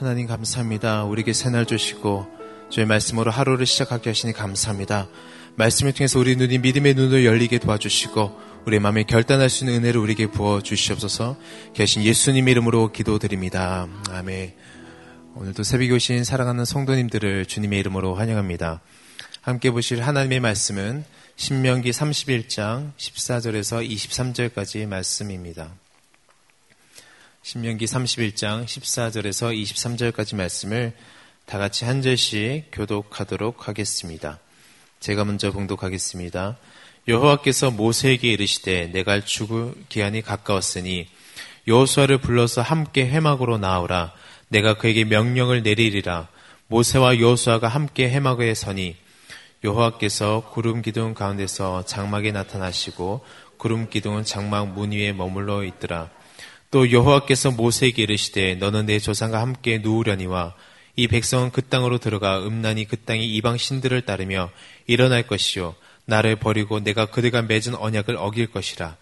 하나님 감사합니다. 우리에게 새날 주시고 주의 말씀으로 하루를 시작하게 하시니 감사합니다. 말씀을 통해서 우리 눈이 믿음의 눈을 열리게 도와주시고 우리 마음에 결단할 수 있는 은혜를 우리에게 부어 주시옵소서. 계신 예수님 이름으로 기도드립니다. 아멘. 오늘도 새벽에 오신 사랑하는 성도님들을 주님의 이름으로 환영합니다. 함께 보실 하나님의 말씀은 신명기 31장 14절에서 23절까지의 말씀입니다. 신명기 31장 14절에서 23절까지 말씀을 다 같이 한 절씩 교독하도록 하겠습니다. 제가 먼저 봉독하겠습니다. 여호와께서 모세에게 이르시되 내가 죽을 기한이 가까웠으니 여호수아를 불러서 함께 해막으로 나오라 내가 그에게 명령을 내리리라 모세와 여호수아가 함께 해막에 서니 여호와께서 구름 기둥 가운데서 장막에 나타나시고 구름 기둥은 장막 문 위에 머물러 있더라 또 여호와께서 모세에게 이르시되 너는 내 조상과 함께 누우려니와 이 백성은 그 땅으로 들어가 음란히 그 땅의 이방 신들을 따르며 일어날 것이요 나를 버리고 내가 그들과 맺은 언약을 어길 것이라.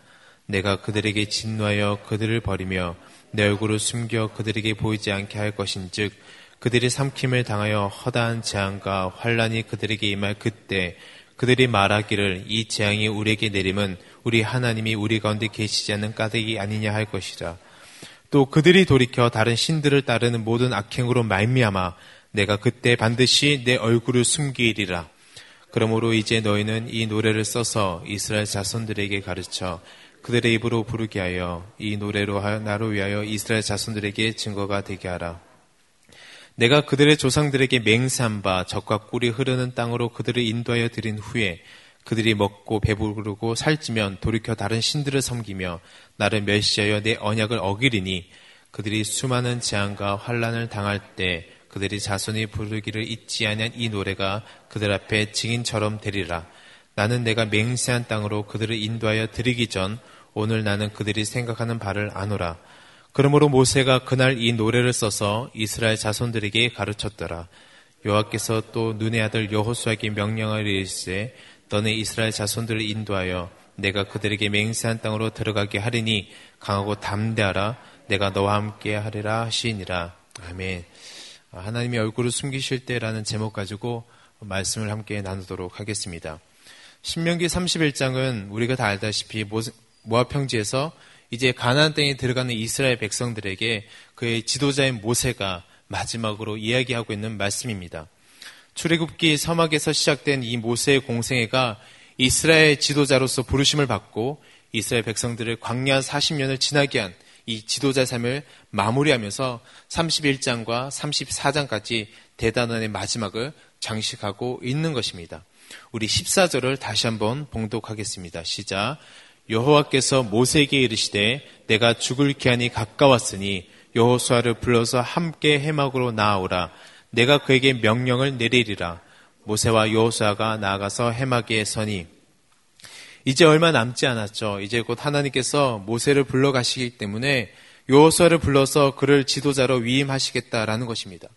내가 그들에게 진노하여 그들을 버리며 내 얼굴을 숨겨 그들에게 보이지 않게 할 것인즉 그들이 삼킴을 당하여 허다한 재앙과 환란이 그들에게 임할 그때 그들이 말하기를 이 재앙이 우리에게 내림은 우리 하나님이 우리 가운데 계시지 않는 까닭이 아니냐 할 것이라. 또 그들이 돌이켜 다른 신들을 따르는 모든 악행으로 말미암아 내가 그때 반드시 내 얼굴을 숨기리라. 그러므로 이제 너희는 이 노래를 써서 이스라엘 자손들에게 가르쳐 그들의 입으로 부르게 하여 이 노래로 나로 위하여 이스라엘 자손들에게 증거가 되게 하라. 내가 그들의 조상들에게 맹세한 바 적과 꿀이 흐르는 땅으로 그들을 인도하여 드린 후에 그들이 먹고 배부르고 살찌면 돌이켜 다른 신들을 섬기며 나를 멸시하여 내 언약을 어기리니 그들이 수많은 재앙과 환란을 당할 때 그들이 자손이 부르기를 잊지 아니한 이 노래가 그들 앞에 증인처럼 되리라. 나는 내가 맹세한 땅으로 그들을 인도하여 드리기 전 오늘 나는 그들이 생각하는 바를 아노라. 그러므로 모세가 그날 이 노래를 써서 이스라엘 자손들에게 가르쳤더라. 여호와께서 또 눈의 아들 여호수아에게 명령을 이르시되 너는 이스라엘 자손들을 인도하여 내가 그들에게 맹세한 땅으로 들어가게 하리니 강하고 담대하라 내가 너와 함께 하리라 하시니라. 아멘. 하나님의 얼굴을 숨기실 때라는 제목 가지고 말씀을 함께 나누도록 하겠습니다. 신명기 31장은 우리가 다 알다시피 모압 평지에서 이제 가나안 땅에 들어가는 이스라엘 백성들에게 그의 지도자인 모세가 마지막으로 이야기하고 있는 말씀입니다. 출애굽기 서막에서 시작된 이 모세의 공생애가 이스라엘 지도자로서 부르심을 받고 이스라엘 백성들을 광야 40년을 지나게 한 이 지도자 삶을 마무리하면서 31장과 34장까지 대단원의 마지막을 장식하고 있는 것입니다. 우리 14절을 다시 한번 봉독하겠습니다. 시작. 여호와께서 모세에게 이르시되 내가 죽을 기한이 가까웠으니 여호수아를 불러서 함께 해막으로 나아오라. 내가 그에게 명령을 내리리라. 모세와 여호수아가 나아가서 해막에 서니 이제 얼마 남지 않았죠. 이제 곧 하나님께서 모세를 불러 가시기 때문에 여호수아를 불러서 그를 지도자로 위임하시겠다라는 것입니다.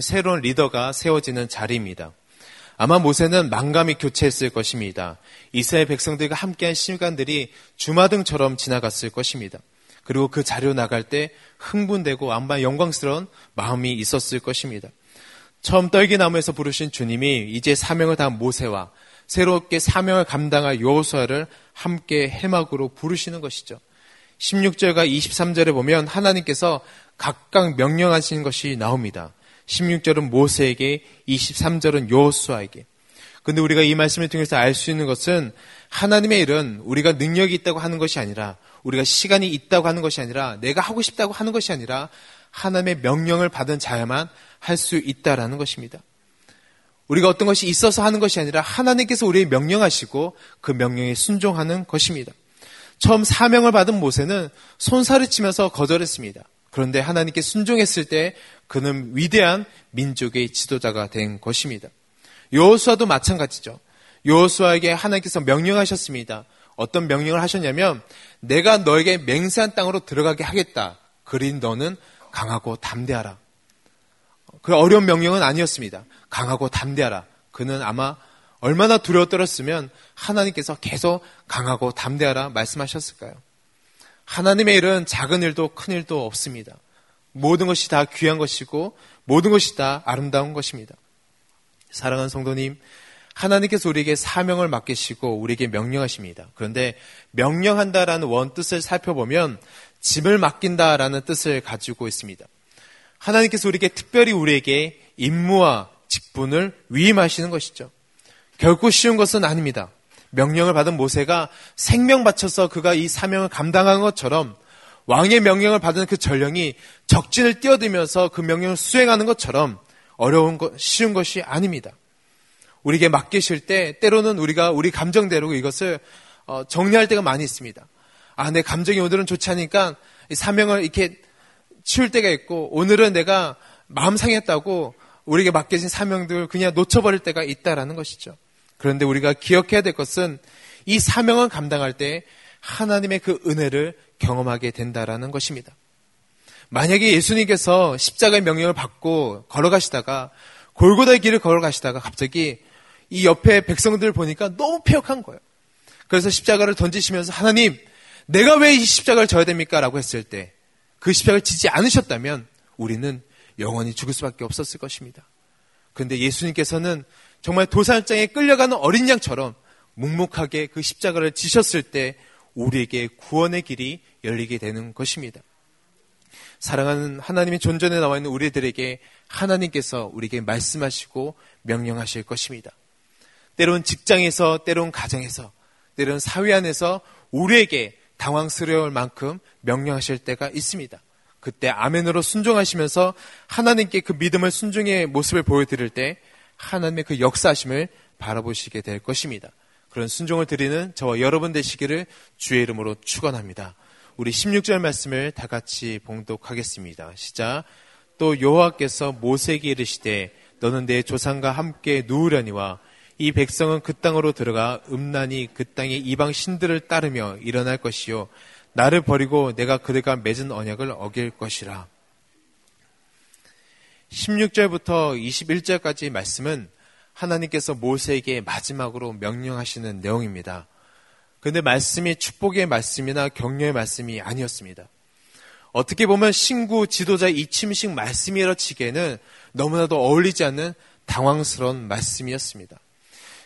새로운 리더가 세워지는 자리입니다. 아마 모세는 망감이 교체했을 것입니다. 이스라엘 백성들과 함께한 시간들이 주마등처럼 지나갔을 것입니다. 그리고 그 자료 나갈 때 흥분되고 아마 영광스러운 마음이 있었을 것입니다. 처음 떨기나무에서 부르신 주님이 이제 사명을 다한 모세와 새롭게 사명을 감당할 여호수아를 함께 해막으로 부르시는 것이죠. 16절과 23절에 보면 하나님께서 각각 명령하시는 것이 나옵니다. 16절은 모세에게, 23절은 여호수아에게. 근데 우리가 이 말씀을 통해서 알 수 있는 것은 하나님의 일은 우리가 능력이 있다고 하는 것이 아니라 우리가 시간이 있다고 하는 것이 아니라 내가 하고 싶다고 하는 것이 아니라 하나님의 명령을 받은 자야만 할 수 있다라는 것입니다. 우리가 어떤 것이 있어서 하는 것이 아니라 하나님께서 우리의 명령하시고 그 명령에 순종하는 것입니다. 처음 사명을 받은 모세는 손살을 치면서 거절했습니다. 그런데 하나님께 순종했을 때 그는 위대한 민족의 지도자가 된 것입니다. 여호수아도 마찬가지죠. 여호수아에게 하나님께서 명령하셨습니다. 어떤 명령을 하셨냐면 내가 너에게 맹세한 땅으로 들어가게 하겠다. 그린 너는 강하고 담대하라. 그 어려운 명령은 아니었습니다. 강하고 담대하라. 그는 아마 얼마나 두려워 떨었으면 하나님께서 계속 강하고 담대하라 말씀하셨을까요? 하나님의 일은 작은 일도 큰 일도 없습니다. 모든 것이 다 귀한 것이고 모든 것이 다 아름다운 것입니다. 사랑하는 성도님, 하나님께서 우리에게 사명을 맡기시고 우리에게 명령하십니다. 그런데 명령한다라는 원 뜻을 살펴보면 짐을 맡긴다라는 뜻을 가지고 있습니다. 하나님께서 우리에게 특별히 우리에게 임무와 직분을 위임하시는 것이죠. 결코 쉬운 것은 아닙니다. 명령을 받은 모세가 생명 바쳐서 그가 이 사명을 감당한 것처럼 왕의 명령을 받은 그 전령이 적진을 뛰어들면서 그 명령을 수행하는 것처럼 어려운 것, 쉬운 것이 아닙니다. 우리에게 맡기실 때 때로는 우리가 우리 감정대로 이것을 어, 정리할 때가 많이 있습니다. 아, 내 감정이 오늘은 좋지 않으니까 사명을 이렇게 치울 때가 있고 오늘은 내가 마음 상했다고 우리에게 맡겨진 사명들 그냥 놓쳐버릴 때가 있다라는 것이죠. 그런데 우리가 기억해야 될 것은 이 사명을 감당할 때 하나님의 그 은혜를 경험하게 된다라는 것입니다. 만약에 예수님께서 십자가의 명령을 받고 걸어가시다가 골고다의 길을 걸어가시다가 갑자기 이 옆에 백성들을 보니까 너무 폐역한 거예요. 그래서 십자가를 던지시면서 하나님, 내가 왜 이 십자가를 져야 됩니까? 라고 했을 때 그 십자가를 지지 않으셨다면 우리는 영원히 죽을 수밖에 없었을 것입니다. 그런데 예수님께서는 정말 도살장에 끌려가는 어린 양처럼 묵묵하게 그 십자가를 지셨을 때 우리에게 구원의 길이 열리게 되는 것입니다. 사랑하는 하나님의 존전에 나와 있는 우리들에게 하나님께서 우리에게 말씀하시고 명령하실 것입니다. 때론 직장에서, 때론 가정에서, 때론 사회 안에서 우리에게 당황스러울 만큼 명령하실 때가 있습니다. 그때 아멘으로 순종하시면서 하나님께 그 믿음을 순종의 모습을 보여드릴 때 하나님의 그 역사하심을 바라보시게 될 것입니다. 그런 순종을 드리는 저와 여러분 되시기를 주의 이름으로 축원합니다. 우리 16절 말씀을 다 같이 봉독하겠습니다. 시작. 또 여호와께서 모세에게 이르시되 너는 내 조상과 함께 누우려니와 이 백성은 그 땅으로 들어가 음란히 그 땅의 이방 신들을 따르며 일어날 것이요 나를 버리고 내가 그들과 맺은 언약을 어길 것이라. 16절부터 21절까지 말씀은 하나님께서 모세에게 마지막으로 명령하시는 내용입니다. 근데 말씀이 축복의 말씀이나 격려의 말씀이 아니었습니다. 어떻게 보면 신구 지도자 이침식 말씀이라 치기에는 너무나도 어울리지 않는 당황스러운 말씀이었습니다.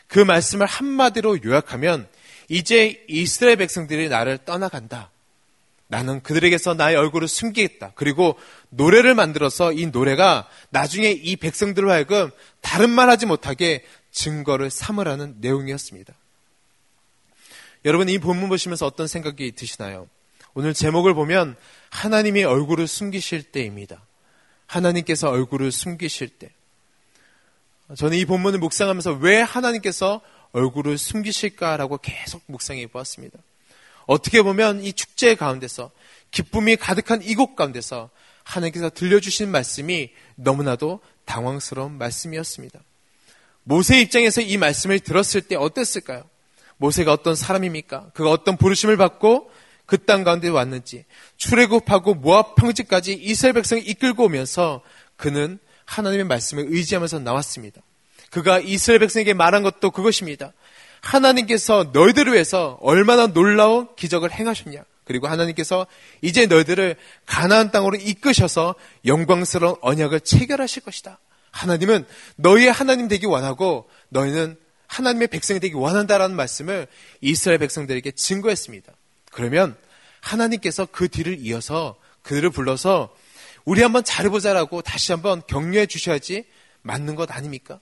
그 말씀을 한마디로 요약하면 이제 이스라엘 백성들이 나를 떠나간다. 나는 그들에게서 나의 얼굴을 숨기겠다. 그리고 노래를 만들어서 이 노래가 나중에 이 백성들로 하여금 다른 말 하지 못하게 증거를 삼으라는 내용이었습니다. 여러분 이 본문 보시면서 어떤 생각이 드시나요? 오늘 제목을 보면 하나님이 얼굴을 숨기실 때입니다. 하나님께서 얼굴을 숨기실 때. 저는 이 본문을 묵상하면서 왜 하나님께서 얼굴을 숨기실까라고 계속 묵상해 보았습니다. 어떻게 보면 이 축제 가운데서 기쁨이 가득한 이곳 가운데서 하나님께서 들려주신 말씀이 너무나도 당황스러운 말씀이었습니다. 모세 입장에서 이 말씀을 들었을 때 어땠을까요? 모세가 어떤 사람입니까? 그가 어떤 부르심을 받고 그 땅 가운데 왔는지 출애굽하고 모압 평지까지 이스라엘 백성을 이끌고 오면서 그는 하나님의 말씀을 의지하면서 나왔습니다. 그가 이스라엘 백성에게 말한 것도 그것입니다. 하나님께서 너희들을 위해서 얼마나 놀라운 기적을 행하셨냐. 그리고 하나님께서 이제 너희들을 가나안 땅으로 이끄셔서 영광스러운 언약을 체결하실 것이다. 하나님은 너희의 하나님 되기 원하고 너희는 하나님의 백성이 되기 원한다라는 말씀을 이스라엘 백성들에게 증거했습니다. 그러면 하나님께서 그 뒤를 이어서 그들을 불러서 우리 한번 잘해보자라고 다시 한번 격려해 주셔야지 맞는 것 아닙니까?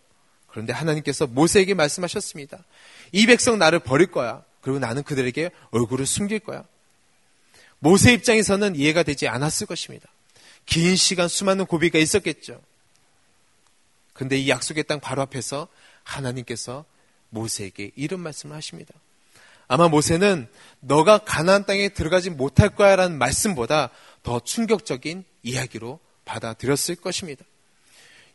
그런데 하나님께서 모세에게 말씀하셨습니다. 이 백성 나를 버릴 거야. 그리고 나는 그들에게 얼굴을 숨길 거야. 모세 입장에서는 이해가 되지 않았을 것입니다. 긴 시간 수많은 고비가 있었겠죠. 근데 이 약속의 땅 바로 앞에서 하나님께서 모세에게 이런 말씀을 하십니다. 아마 모세는 너가 가나안 땅에 들어가지 못할 거야라는 말씀보다 더 충격적인 이야기로 받아들였을 것입니다.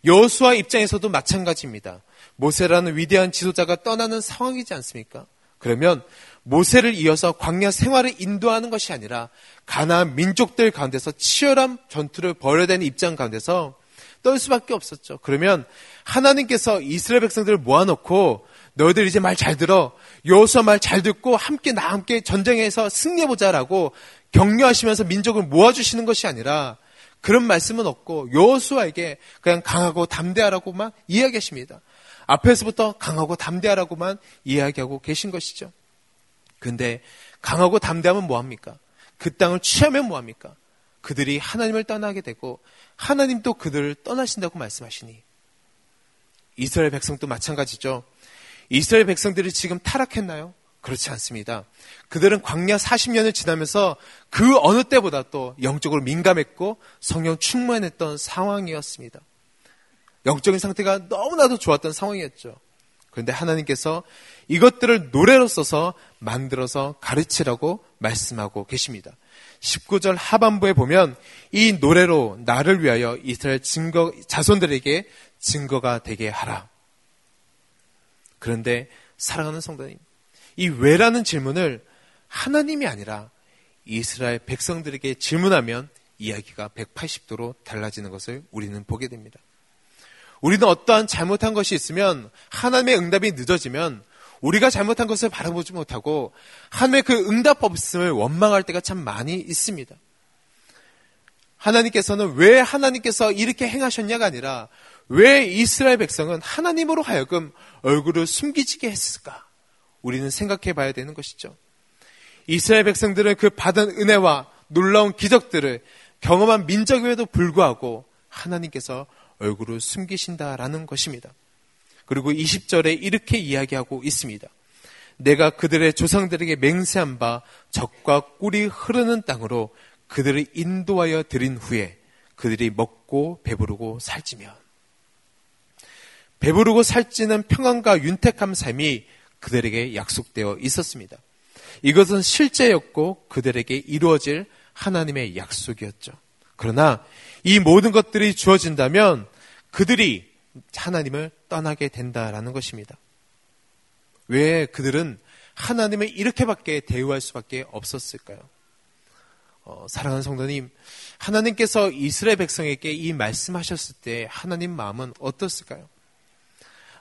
여호수아 입장에서도 마찬가지입니다. 모세라는 위대한 지도자가 떠나는 상황이지 않습니까? 그러면 모세를 이어서 광야 생활을 인도하는 것이 아니라 가나안 민족들 가운데서 치열한 전투를 벌여야 되는 입장 가운데서 떨 수밖에 없었죠. 그러면 하나님께서 이스라엘 백성들을 모아놓고 너희들 이제 말 잘 들어. 여호수아 말 잘 듣고 함께 나 함께 전쟁에서 승리해 보자라고 격려하시면서 민족을 모아주시는 것이 아니라 그런 말씀은 없고 여호수아에게 그냥 강하고 담대하라고만 이야기하십니다. 앞에서부터 강하고 담대하라고만 이야기하고 계신 것이죠. 근데 강하고 담대하면 뭐합니까? 그 땅을 취하면 뭐합니까? 그들이 하나님을 떠나게 되고 하나님도 그들을 떠나신다고 말씀하시니 이스라엘 백성도 마찬가지죠. 이스라엘 백성들이 지금 타락했나요? 그렇지 않습니다. 그들은 광야 40년을 지나면서 그 어느 때보다 또 영적으로 민감했고 성령 충만했던 상황이었습니다. 영적인 상태가 너무나도 좋았던 상황이었죠. 그런데 하나님께서 이것들을 노래로 써서 만들어서 가르치라고 말씀하고 계십니다. 19절 하반부에 보면 이 노래로 나를 위하여 이스라엘 증거, 자손들에게 증거가 되게 하라. 그런데 사랑하는 성도님, 이 왜라는 질문을 하나님이 아니라 이스라엘 백성들에게 질문하면 이야기가 180도로 달라지는 것을 우리는 보게 됩니다. 우리는 어떠한 잘못한 것이 있으면 하나님의 응답이 늦어지면 우리가 잘못한 것을 바라보지 못하고 하나님의 그 응답 없음을 원망할 때가 참 많이 있습니다. 하나님께서는 왜 하나님께서 이렇게 행하셨냐가 아니라 왜 이스라엘 백성은 하나님으로 하여금 얼굴을 숨기지게 했을까? 우리는 생각해 봐야 되는 것이죠. 이스라엘 백성들은 그 받은 은혜와 놀라운 기적들을 경험한 민족임에도 불구하고 하나님께서 얼굴을 숨기신다라는 것입니다. 그리고 20절에 이렇게 이야기하고 있습니다. 내가 그들의 조상들에게 맹세한 바 적과 꿀이 흐르는 땅으로 그들을 인도하여 드린 후에 그들이 먹고 배부르고 살찌면 배부르고 살찌는 평안과 윤택함 삶이 그들에게 약속되어 있었습니다. 이것은 실제였고 그들에게 이루어질 하나님의 약속이었죠. 그러나 이 모든 것들이 주어진다면 그들이 하나님을 떠나게 된다라는 것입니다. 왜 그들은 하나님을 이렇게밖에 대우할 수밖에 없었을까요? 어, 사랑하는 성도님, 하나님께서 이스라엘 백성에게 이 말씀하셨을 때 하나님 마음은 어떻을까요?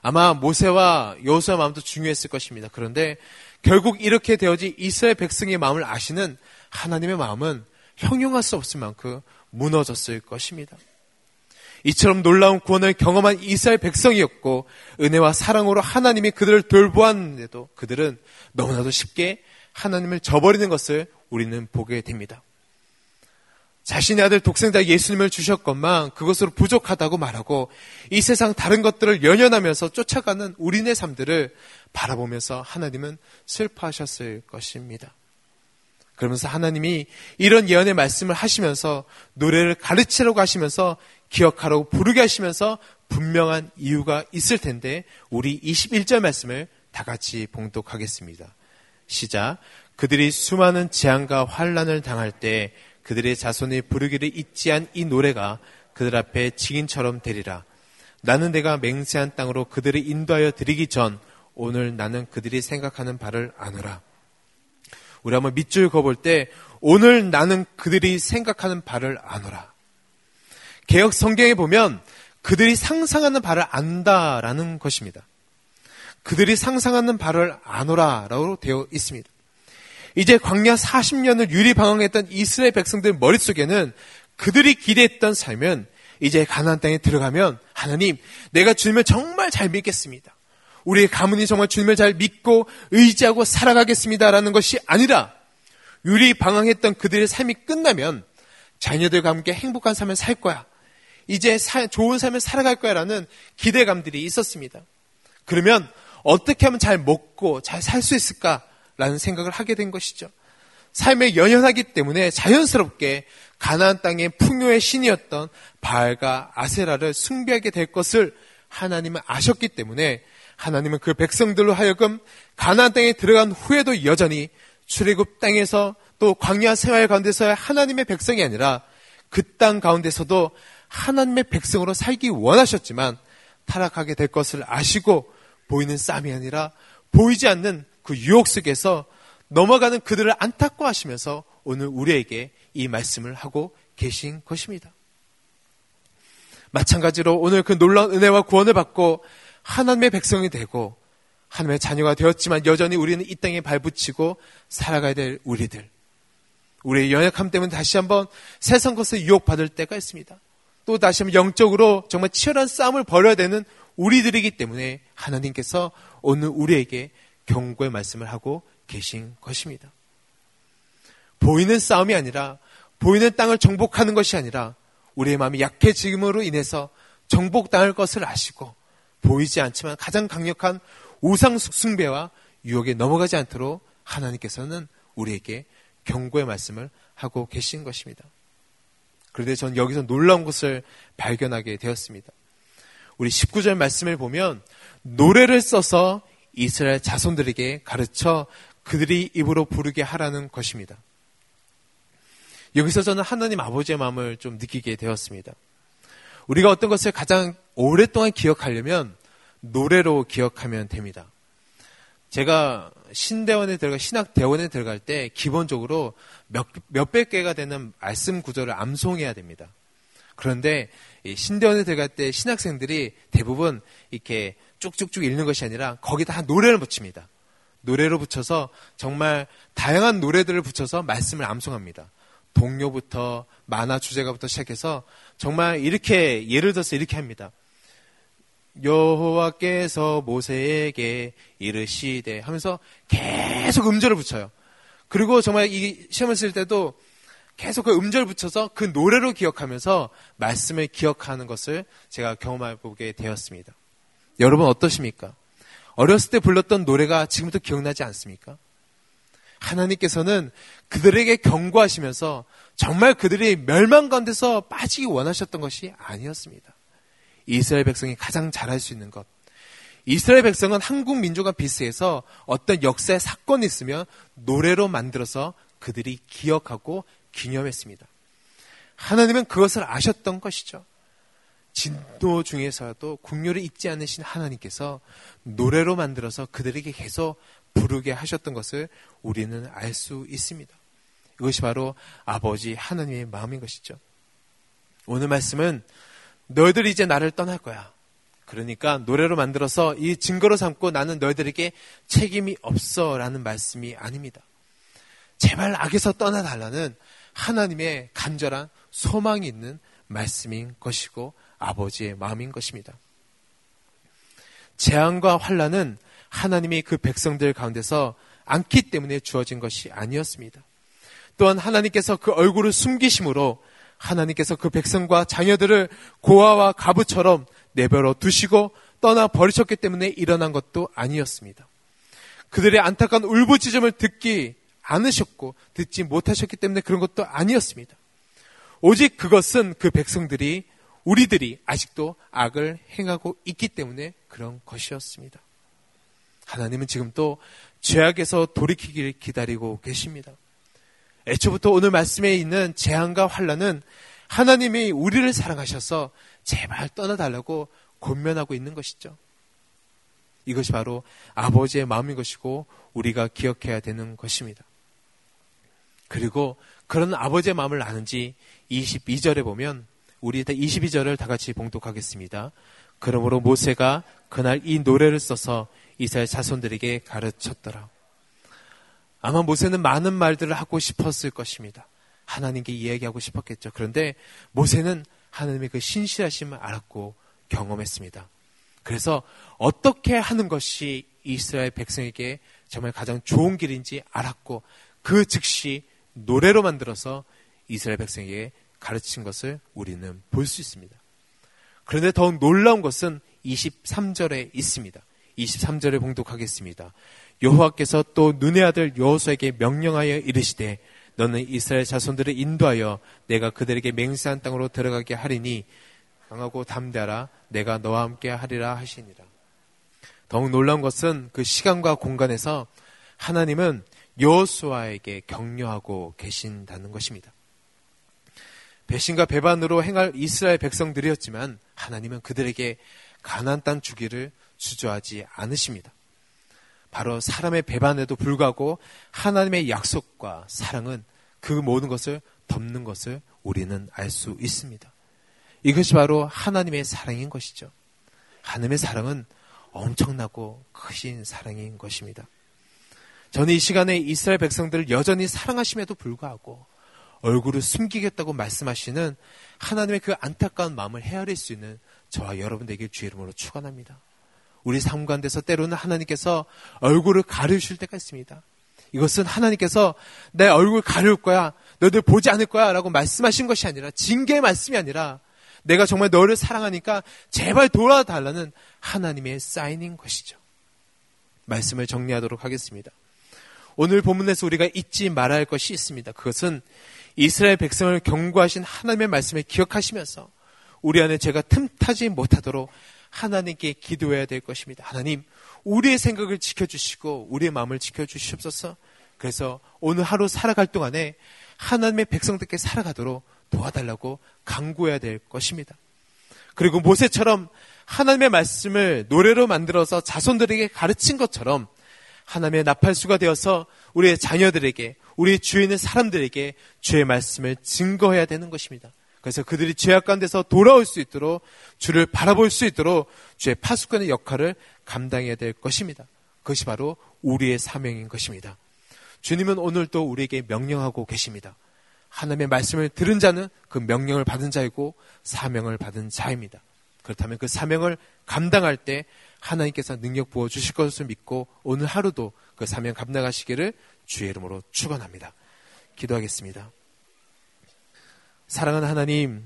아마 모세와 여호수아 마음도 중요했을 것입니다. 그런데 결국 이렇게 되어지 이스라엘 백성의 마음을 아시는 하나님의 마음은 형용할 수 없을 만큼 무너졌을 것입니다. 이처럼 놀라운 구원을 경험한 이스라엘 백성이었고 은혜와 사랑으로 하나님이 그들을 돌보았는데도 그들은 너무나도 쉽게 하나님을 저버리는 것을 우리는 보게 됩니다. 자신의 아들 독생자 예수님을 주셨건만 그것으로 부족하다고 말하고 이 세상 다른 것들을 연연하면서 쫓아가는 우리네 삶들을 바라보면서 하나님은 슬퍼하셨을 것입니다. 그러면서 하나님이 이런 예언의 말씀을 하시면서 노래를 가르치려고 하시면서 기억하라고 부르게 하시면서 분명한 이유가 있을 텐데 우리 21절 말씀을 다 같이 봉독하겠습니다. 시작. 그들이 수많은 재앙과 환란을 당할 때 그들의 자손이 부르기를 잊지 않이 노래가 그들 앞에 증인처럼 되리라. 나는 내가 맹세한 땅으로 그들을 인도하여 드리기 전 오늘 나는 그들이 생각하는 바를 아노라. 우리 한번 밑줄 그어볼 때 오늘 나는 그들이 생각하는 바를 아노라. 개혁 성경에 보면 그들이 상상하는 바를 안다라는 것입니다. 그들이 상상하는 바를 아노라라고 되어 있습니다. 이제 광야 40년을 유리방황했던 이스라엘 백성들 머릿속에는 그들이 기대했던 삶은 이제 가나안 땅에 들어가면 하나님 내가 주님을 정말 잘 믿겠습니다. 우리의 가문이 정말 주님을 잘 믿고 의지하고 살아가겠습니다라는 것이 아니라 유리방황했던 그들의 삶이 끝나면 자녀들과 함께 행복한 삶을 살 거야. 이제 사, 좋은 삶을 살아갈 거야라는 기대감들이 있었습니다. 그러면 어떻게 하면 잘 먹고 잘 살 수 있을까? 라는 생각을 하게 된 것이죠. 삶에 연연하기 때문에 자연스럽게 가나안 땅의 풍요의 신이었던 바알과 아세라를 숭배하게 될 것을 하나님은 아셨기 때문에 하나님은 그 백성들로 하여금 가나안 땅에 들어간 후에도 여전히 출애굽 땅에서 또 광야 생활 가운데서의 하나님의 백성이 아니라 그 땅 가운데서도 하나님의 백성으로 살기 원하셨지만 타락하게 될 것을 아시고 보이는 쌈이 아니라 보이지 않는 그 유혹 속에서 넘어가는 그들을 안타까워하시면서 오늘 우리에게 이 말씀을 하고 계신 것입니다. 마찬가지로 오늘 그 놀라운 은혜와 구원을 받고 하나님의 백성이 되고 하나님의 자녀가 되었지만 여전히 우리는 이 땅에 발붙이고 살아가야 될 우리들. 우리의 연약함 때문에 다시 한번 세상 것을 유혹받을 때가 있습니다. 또 다시 한번 영적으로 정말 치열한 싸움을 벌여야 되는 우리들이기 때문에 하나님께서 오늘 우리에게 경고의 말씀을 하고 계신 것입니다. 보이는 싸움이 아니라 보이는 땅을 정복하는 것이 아니라 우리의 마음이 약해짐으로 인해서 정복당할 것을 아시고 보이지 않지만 가장 강력한 우상 숭배와 유혹에 넘어가지 않도록 하나님께서는 우리에게 경고의 말씀을 하고 계신 것입니다. 그런데 전 여기서 놀라운 것을 발견하게 되었습니다. 우리 19절 말씀을 보면 노래를 써서 이스라엘 자손들에게 가르쳐 그들이 입으로 부르게 하라는 것입니다. 여기서 저는 하나님 아버지의 마음을 좀 느끼게 되었습니다. 우리가 어떤 것을 가장 오랫동안 기억하려면 노래로 기억하면 됩니다. 제가 신대원에 들어가 신학대원에 들어갈 때 기본적으로 몇, 몇백 개가 되는 말씀 구절을 암송해야 됩니다. 그런데 신대원에 들어갈 때 신학생들이 대부분 이렇게 쭉쭉쭉 읽는 것이 아니라 거기다 한 노래를 붙입니다. 노래로 붙여서 정말 다양한 노래들을 붙여서 말씀을 암송합니다. 동료부터 만화 주제가부터 시작해서 정말 이렇게 예를 들어서 이렇게 합니다. 여호와께서 모세에게 이르시되 하면서 계속 음절을 붙여요. 그리고 정말 이 시험을 쓸 때도 계속 그 음절 붙여서 그 노래로 기억하면서 말씀을 기억하는 것을 제가 경험해 보게 되었습니다. 여러분 어떠십니까? 어렸을 때 불렀던 노래가 지금도 기억나지 않습니까? 하나님께서는 그들에게 경고하시면서 정말 그들이 멸망 가운데서 빠지기 원하셨던 것이 아니었습니다. 이스라엘 백성이 가장 잘할 수 있는 것. 이스라엘 백성은 한국 민족과 비슷해서 어떤 역사의 사건이 있으면 노래로 만들어서 그들이 기억하고 기념했습니다. 하나님은 그것을 아셨던 것이죠. 진도 중에서도 국료를 잊지 않으신 하나님께서 노래로 만들어서 그들에게 계속 부르게 하셨던 것을 우리는 알 수 있습니다. 이것이 바로 아버지 하나님의 마음인 것이죠. 오늘 말씀은 너희들 이제 나를 떠날 거야. 그러니까 노래로 만들어서 이 증거로 삼고 나는 너희들에게 책임이 없어 라는 말씀이 아닙니다. 제발 악에서 떠나달라는 하나님의 간절한 소망이 있는 말씀인 것이고 아버지의 마음인 것입니다. 재앙과 환란은 하나님이 그 백성들 가운데서 않기 때문에 주어진 것이 아니었습니다. 또한 하나님께서 그 얼굴을 숨기심으로 하나님께서 그 백성과 자녀들을 고아와 가부처럼 내버려 두시고 떠나 버리셨기 때문에 일어난 것도 아니었습니다. 그들의 안타까운 울부짖음을 듣기 않으셨고 듣지 못하셨기 때문에 그런 것도 아니었습니다. 오직 그것은 그 백성들이 우리들이 아직도 악을 행하고 있기 때문에 그런 것이었습니다. 하나님은 지금 또 죄악에서 돌이키기를 기다리고 계십니다. 애초부터 오늘 말씀에 있는 재앙과 환란은 하나님이 우리를 사랑하셔서 제발 떠나달라고 권면하고 있는 것이죠. 이것이 바로 아버지의 마음인 것이고 우리가 기억해야 되는 것입니다. 그리고 그런 아버지의 마음을 아는지 22절에 보면 우리 22절을 다 같이 봉독하겠습니다. 그러므로 모세가 그날 이 노래를 써서 이스라엘 자손들에게 가르쳤더라. 아마 모세는 많은 말들을 하고 싶었을 것입니다. 하나님께 이야기하고 싶었겠죠. 그런데 모세는 하나님의 그 신실하심을 알았고 경험했습니다. 그래서 어떻게 하는 것이 이스라엘 백성에게 정말 가장 좋은 길인지 알았고 그 즉시 노래로 만들어서 이스라엘 백성에게 가르친 것을 우리는 볼 수 있습니다. 그런데 더욱 놀라운 것은 23절에 있습니다. 23절에 봉독하겠습니다. 여호와께서 또 눈의 아들 여호수에게 명령하여 이르시되 너는 이스라엘 자손들을 인도하여 내가 그들에게 맹세한 땅으로 들어가게 하리니 강하고 담대하라 내가 너와 함께 하리라 하시니라. 더욱 놀라운 것은 그 시간과 공간에서 하나님은 여호수아에게 격려하고 계신다는 것입니다. 배신과 배반으로 행할 이스라엘 백성들이었지만 하나님은 그들에게 가난 땅 주기를 주저하지 않으십니다. 바로 사람의 배반에도 불구하고 하나님의 약속과 사랑은 그 모든 것을 덮는 것을 우리는 알 수 있습니다. 이것이 바로 하나님의 사랑인 것이죠. 하나님의 사랑은 엄청나고 크신 사랑인 것입니다. 저는 이 시간에 이스라엘 백성들을 여전히 사랑하심에도 불구하고 얼굴을 숨기겠다고 말씀하시는 하나님의 그 안타까운 마음을 헤아릴 수 있는 저와 여러분에게 주의 이름으로 축원합니다. 우리 삶 가운데서 때로는 하나님께서 얼굴을 가르실 때가 있습니다. 이것은 하나님께서 내 얼굴 가릴 거야, 너희들 보지 않을 거야 라고 말씀하신 것이 아니라, 징계의 말씀이 아니라, 내가 정말 너를 사랑하니까 제발 돌아달라는 하나님의 사인인 것이죠. 말씀을 정리하도록 하겠습니다. 오늘 본문에서 우리가 잊지 말아야 할 것이 있습니다. 그것은 이스라엘 백성을 경고하신 하나님의 말씀을 기억하시면서 우리 안에 제가 틈타지 못하도록 하나님께 기도해야 될 것입니다. 하나님, 우리의 생각을 지켜주시고 우리의 마음을 지켜주시옵소서. 그래서 오늘 하루 살아갈 동안에 하나님의 백성들께 살아가도록 도와달라고 강구해야 될 것입니다. 그리고 모세처럼 하나님의 말씀을 노래로 만들어서 자손들에게 가르친 것처럼 하나님의 나팔수가 되어서 우리의 자녀들에게, 우리 주위에 있는 사람들에게 주의 말씀을 증거해야 되는 것입니다. 그래서 그들이 죄악 가운데서 돌아올 수 있도록 주를 바라볼 수 있도록 주의 파수꾼의 역할을 감당해야 될 것입니다. 그것이 바로 우리의 사명인 것입니다. 주님은 오늘도 우리에게 명령하고 계십니다. 하나님의 말씀을 들은 자는 그 명령을 받은 자이고 사명을 받은 자입니다. 그렇다면 그 사명을 감당할 때 하나님께서 능력 부어 주실 것을 믿고 오늘 하루도 그 사명 감당하시기를 주의 이름으로 축원합니다. 기도하겠습니다. 사랑하는 하나님,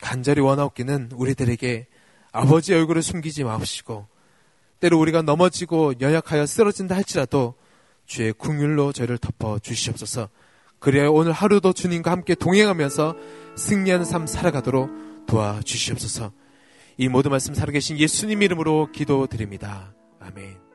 간절히 원하옵기는 우리들에게 아버지의 얼굴을 숨기지 마옵시고 때로 우리가 넘어지고 연약하여 쓰러진다 할지라도 주의 궁율로 저희를 덮어 주시옵소서. 그래야 오늘 하루도 주님과 함께 동행하면서 승리하는 삶 살아가도록 도와주시옵소서. 이 모든 말씀 살아계신 예수님 이름으로 기도드립니다. 아멘.